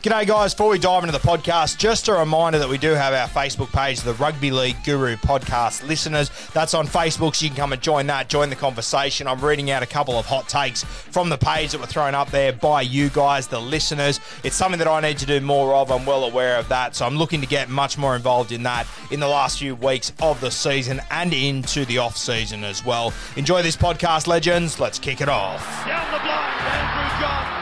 G'day, guys. Before we dive into the podcast, just a reminder that we do have our Facebook page, the Rugby League Guru Podcast Listeners. That's on Facebook, so you can come and join that, join the conversation. I'm reading out a couple of hot takes from the page that were thrown up there by you guys, the listeners. It's something that I need to do more of. I'm well aware of that. So I'm looking to get much more involved in that in the last few weeks of the season and into the off season as well. Enjoy this podcast, legends. Let's kick it off. Down the block, Andrew John.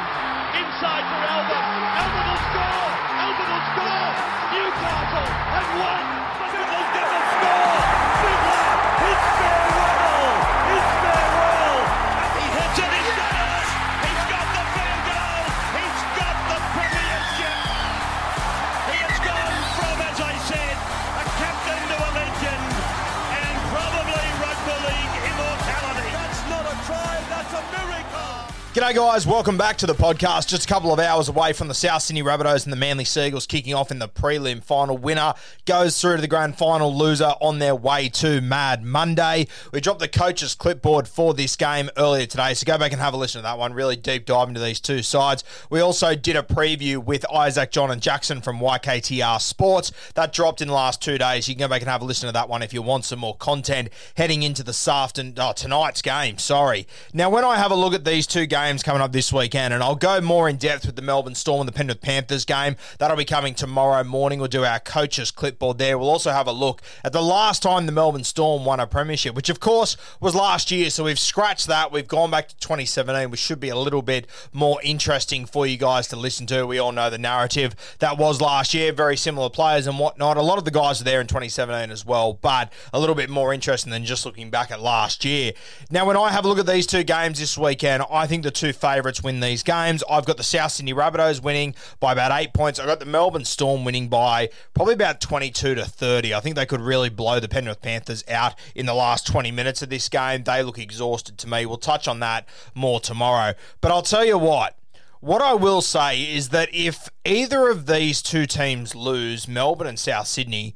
G'day, guys. Welcome back to the podcast. Just a couple of hours away from the South Sydney Rabbitohs and the Manly Seagulls kicking off in the prelim final. Winner goes through to the grand final. Loser on their way to Mad Monday. We dropped the coach's clipboard for this game earlier today, so go back and have a listen to that one. Really deep dive into these two sides. We also did a preview with Isaac, John, and Jackson from YKTR Sports. That dropped in the last two days. You can go back and have a listen to that one if you want some more content heading into the Saft and oh, tonight's game. Sorry. Now, when I have a look at these two games coming up this weekend, and I'll go more in depth with the Melbourne Storm and the Penrith Panthers game. That'll be coming tomorrow morning. We'll do our coaches clipboard there. We'll also have a look at the last time the Melbourne Storm won a premiership, which of course was last year. So we've scratched that. We've gone back to 2017, which should be a little bit more interesting for you guys to listen to. We all know the narrative that was last year. Very similar players and whatnot. A lot of the guys are there in 2017 as well, but a little bit more interesting than just looking back at last year. Now, when I have a look at these two games this weekend, I think the two favourites win these games. I've got the South Sydney Rabbitohs winning by about eight points. I've got the Melbourne Storm winning by probably about 22 to 30. I think they could really blow the Penrith Panthers out in the last 20 minutes of this game. They look exhausted to me. We'll touch on that more tomorrow. But I'll tell you what. What I will say is that if either of these two teams lose, Melbourne and South Sydney,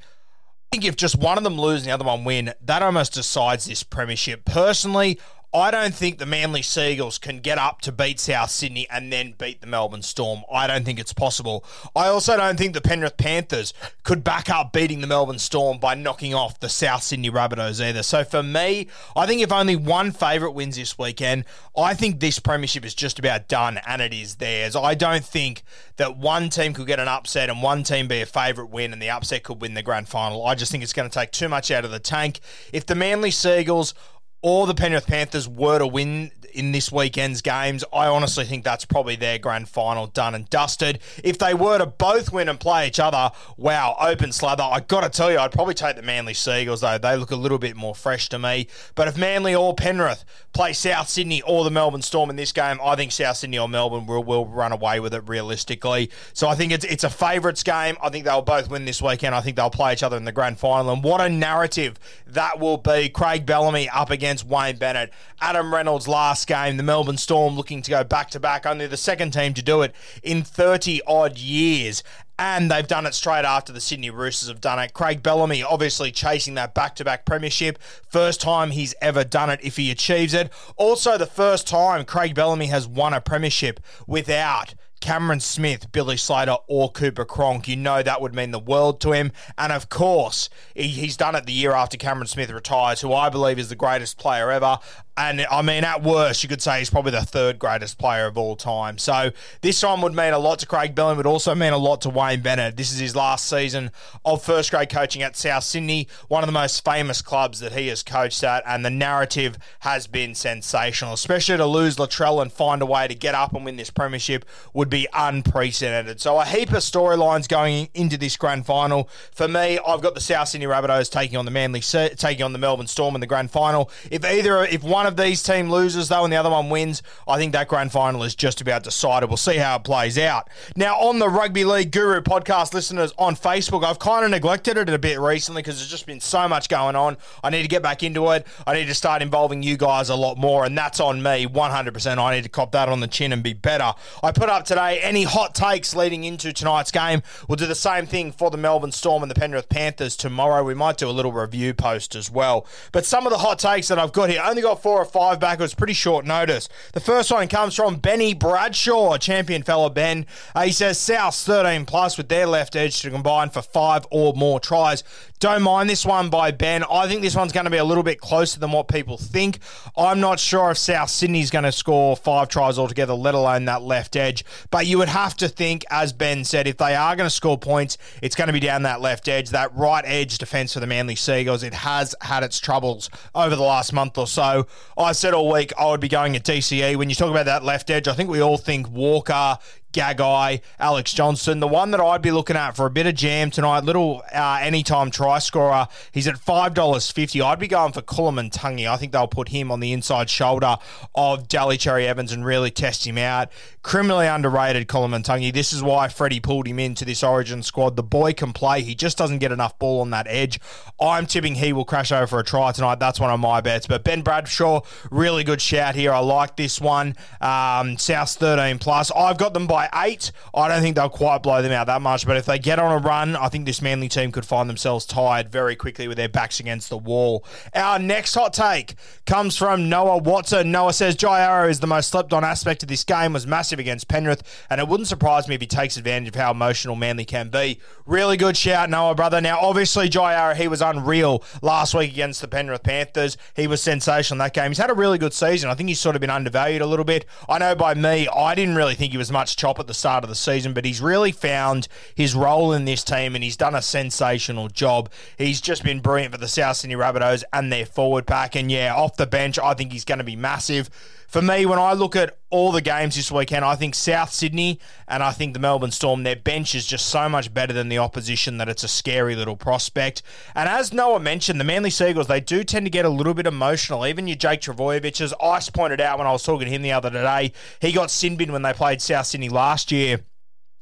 I think if just one of them lose and the other one win, that almost decides this premiership. Personally, I don't think the Manly Seagulls can get up to beat South Sydney and then beat the Melbourne Storm. I don't think it's possible. I also don't think the Penrith Panthers could back up beating the Melbourne Storm by knocking off the South Sydney Rabbitohs either. So for me, I think if only one favourite wins this weekend, I think this premiership is just about done and it is theirs. I don't think that one team could get an upset and one team be a favourite win and the upset could win the grand final. I just think it's going to take too much out of the tank. If the Manly Seagulls or the Penrith Panthers were to win in this weekend's games, I honestly think that's probably their grand final done and dusted. If they were to both win and play each other, wow, open slather. I got to tell you, I'd probably take the Manly Seagulls, though. They look a little bit more fresh to me. But if Manly or Penrith play South Sydney or the Melbourne Storm in this game, I think South Sydney or Melbourne will, will run away with it realistically. So I think it's, it's a favourites game. I think they'll both win this weekend. I think they'll play each other in the grand final. And what a narrative that will be. Craig Bellamy up against Wayne Bennett. Adam Reynolds last game. The Melbourne Storm looking to go back to back. Only the second team to do it in 30 odd years. And they've done it straight after the Sydney Roosters have done it. Craig Bellamy obviously chasing that back to back premiership. First time he's ever done it if he achieves it. Also, the first time Craig Bellamy has won a premiership without Cameron Smith, Billy Slater, or Cooper Cronk. You know that would mean the world to him. And of course, he, he's done it the year after Cameron Smith retires, who I believe is the greatest player ever. And I mean, at worst, you could say he's probably the third greatest player of all time. So this one would mean a lot to Craig Bellamy, would also mean a lot to Wayne Bennett. This is his last season of first grade coaching at South Sydney, one of the most famous clubs that he has coached at, and the narrative has been sensational, especially to lose Latrell and find a way to get up and win this premiership would be unprecedented. So a heap of storylines going into this grand final. For me, I've got the South Sydney Rabbitohs taking on the Manly, taking on the Melbourne Storm in the grand final. If either, if one of these team loses though and the other one wins, I think that grand final is just about decided. We'll see how it plays out. Now on the Rugby League Guru podcast listeners on Facebook, I've kind of neglected it a bit recently because there's just been so much going on. I need to get back into it. I need to start involving you guys a lot more, and that's on me 100%. I need to cop that on the chin and be better. I put up today any hot takes leading into tonight's game. We'll do the same thing for the Melbourne Storm and the Penrith Panthers tomorrow. We might do a little review post as well. But some of the hot takes that I've got here, only got four or five back. It was pretty short notice. The first one comes from Benny Bradshaw, champion fellow Ben. Uh, he says South 13 plus with their left edge to combine for five or more tries. Don't mind this one by Ben. I think this one's going to be a little bit closer than what people think. I'm not sure if South Sydney's going to score five tries altogether, let alone that left edge. But you would have to think, as Ben said, if they are going to score points, it's going to be down that left edge. That right edge defence for the Manly Seagulls, it has had its troubles over the last month or so. I said all week I would be going at DCE. When you talk about that left edge, I think we all think Walker, Gagai, Alex Johnson. The one that I'd be looking at for a bit of jam tonight, little uh, anytime try scorer. He's at $5.50. I'd be going for Koloamatangi. I think they'll put him on the inside shoulder of Daly Cherry Evans and really test him out. Criminally underrated Koloamatangi. This is why Freddie pulled him into this origin squad. The boy can play. He just doesn't get enough ball on that edge. I'm tipping he will crash over for a try tonight. That's one of my bets. But Ben Bradshaw, really good shout here. I like this one. Um, South 13 plus. I've got them by by eight. I don't think they'll quite blow them out that much, but if they get on a run, I think this Manly team could find themselves tired very quickly with their backs against the wall. Our next hot take comes from Noah Watson. Noah says Jai Arrow is the most slept on aspect of this game, was massive against Penrith, and it wouldn't surprise me if he takes advantage of how emotional Manly can be. Really good shout, Noah, brother. Now, obviously, Jai Arrow, he was unreal last week against the Penrith Panthers. He was sensational in that game. He's had a really good season. I think he's sort of been undervalued a little bit. I know by me, I didn't really think he was much at the start of the season, but he's really found his role in this team and he's done a sensational job. He's just been brilliant for the South Sydney Rabbitohs and their forward pack. And yeah, off the bench, I think he's going to be massive. For me, when I look at all the games this weekend, I think South Sydney and I think the Melbourne Storm, their bench is just so much better than the opposition that it's a scary little prospect. And as Noah mentioned, the Manly Seagulls, they do tend to get a little bit emotional. Even your Jake Trbojevic, as Ice pointed out when I was talking to him the other day, he got sin bin when they played South Sydney last year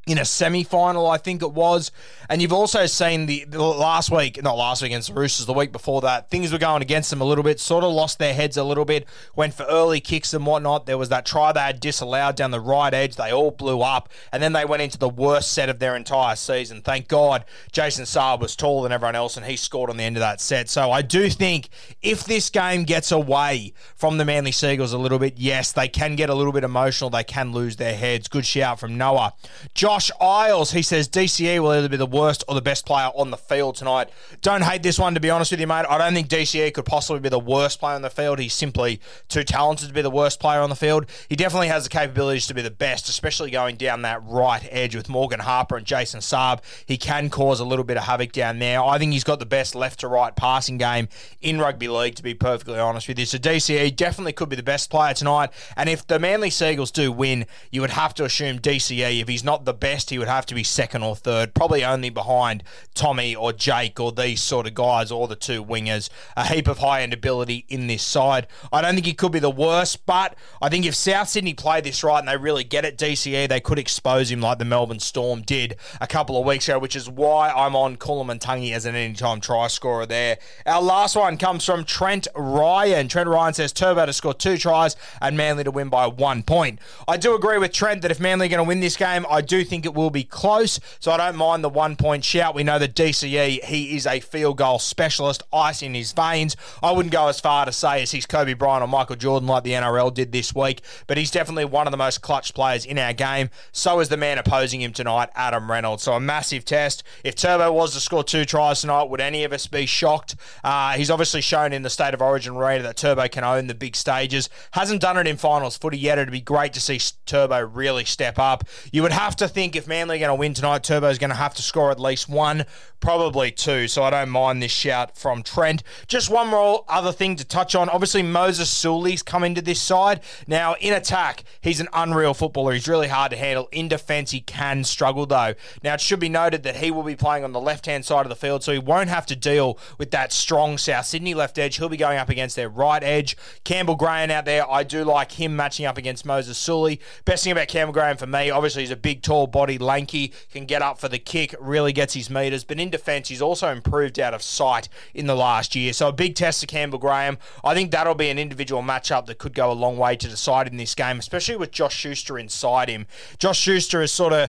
in a semi final, I think it was. And you've also seen the, the, last week, not last week against the Roosters, the week before that, things were going against them a little bit, sort of lost their heads a little bit, went for early kicks and whatnot. There was that try they had disallowed down the right edge. They all blew up. And then they went into the worst set of their entire season. Thank God Jason Saab was taller than everyone else and he scored on the end of that set. So I do think if this game gets away from the Manly Seagulls a little bit, yes, they can get a little bit emotional. They can lose their heads. Good shout from Noah. Josh Josh Isles, he says DCE will either be the worst or the best player on the field tonight. Don't hate this one, to be honest with you, mate. I don't think DCE could possibly be the worst player on the field. He's simply too talented to be the worst player on the field. He definitely has the capabilities to be the best, especially going down that right edge with Morgan Harper and Jason Saab. He can cause a little bit of havoc down there. I think he's got the best left to right passing game in rugby league, to be perfectly honest with you. So DCE definitely could be the best player tonight. And if the Manly Seagulls do win, you would have to assume DCE, if he's not the best, best, he would have to be second or third, probably only behind Tommy or Jake or these sort of guys or the two wingers. A heap of high end ability in this side. I don't think he could be the worst, but I think if South Sydney play this right and they really get it, DCE, they could expose him like the Melbourne Storm did a couple of weeks ago, which is why I'm on Koloamatangi as an anytime try scorer there. Our last one comes from Trent Ryan. Trent Ryan says Turbo to score two tries and Manly to win by one point. I do agree with Trent that if Manly are going to win this game, I do think think it will be close, so I don't mind the one point shout. We know that DCE, he is a field goal specialist, ice in his veins. I wouldn't go as far to say as he's Kobe Bryant or Michael Jordan like the NRL did this week, but he's definitely one of the most clutch players in our game. So is the man opposing him tonight, Adam Reynolds. So a massive test. If Turbo was to score two tries tonight, would any of us be shocked? Uh, he's obviously shown in the State of Origin arena that Turbo can own the big stages. Hasn't done it in finals footy yet. It'd be great to see Turbo really step up. You would have to think if Manly are going to win tonight, Turbo's going to have to score at least one, probably two. So I don't mind this shout from Trent. Just one more other thing to touch on. Obviously, Moses Suli's come into this side. Now, in attack, he's an unreal footballer. He's really hard to handle. In defence, he can struggle, though. Now, it should be noted that he will be playing on the left hand side of the field, so he won't have to deal with that strong South Sydney left edge. He'll be going up against their right edge. Campbell Graham out there, I do like him matching up against Moses Suli. Best thing about Campbell Graham for me, obviously, he's a big, tall body, lanky, can get up for the kick, really gets his meters. But in defence, he's also improved out of sight in the last year. So a big test to Campbell Graham. I think that'll be an individual matchup that could go a long way to decide in this game, especially with Josh Schuster inside him. Josh Schuster is sort of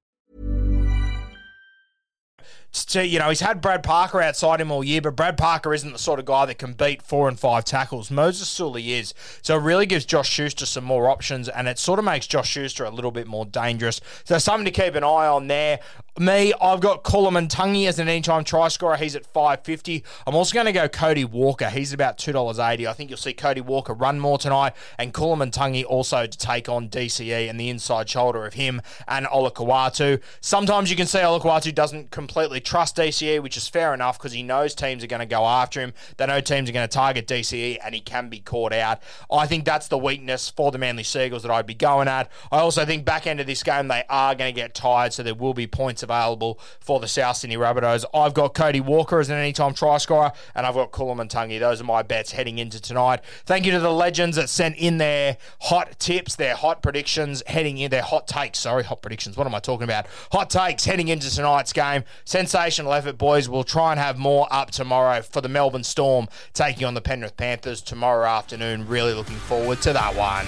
To, you know, he's had Brad Parker outside him all year, but Brad Parker isn't the sort of guy that can beat four and five tackles. Moses Suli is. So it really gives Josh Schuster some more options, and it sort of makes Josh Schuster a little bit more dangerous. So something to keep an eye on there. Me, I've got Koloamatangi as an anytime try scorer. He's at 550. I'm also going to go Cody Walker. He's about $2.80. I think you'll see Cody Walker run more tonight, and Koloamatangi also to take on DCE and the inside shoulder of him and Olakau'atu. Sometimes you can see Olakau'atu doesn't completely trust DCE, which is fair enough because he knows teams are going to go after him. They know teams are going to target DCE, and he can be caught out. I think that's the weakness for the Manly Seagulls that I'd be going at. I also think back end of this game they are going to get tired, so there will be points available for the South Sydney Rabbitohs. I've got Cody Walker as an anytime try scorer, and I've got Koloamatangi. Those are my bets heading into tonight. Thank you to the legends that sent in their hot tips, their hot predictions heading in, their hot takes. Sorry, hot predictions. What am I talking about? Hot takes heading into tonight's game. Sensational effort, boys. We'll try and have more up tomorrow for the Melbourne Storm taking on the Penrith Panthers tomorrow afternoon. Really looking forward to that one.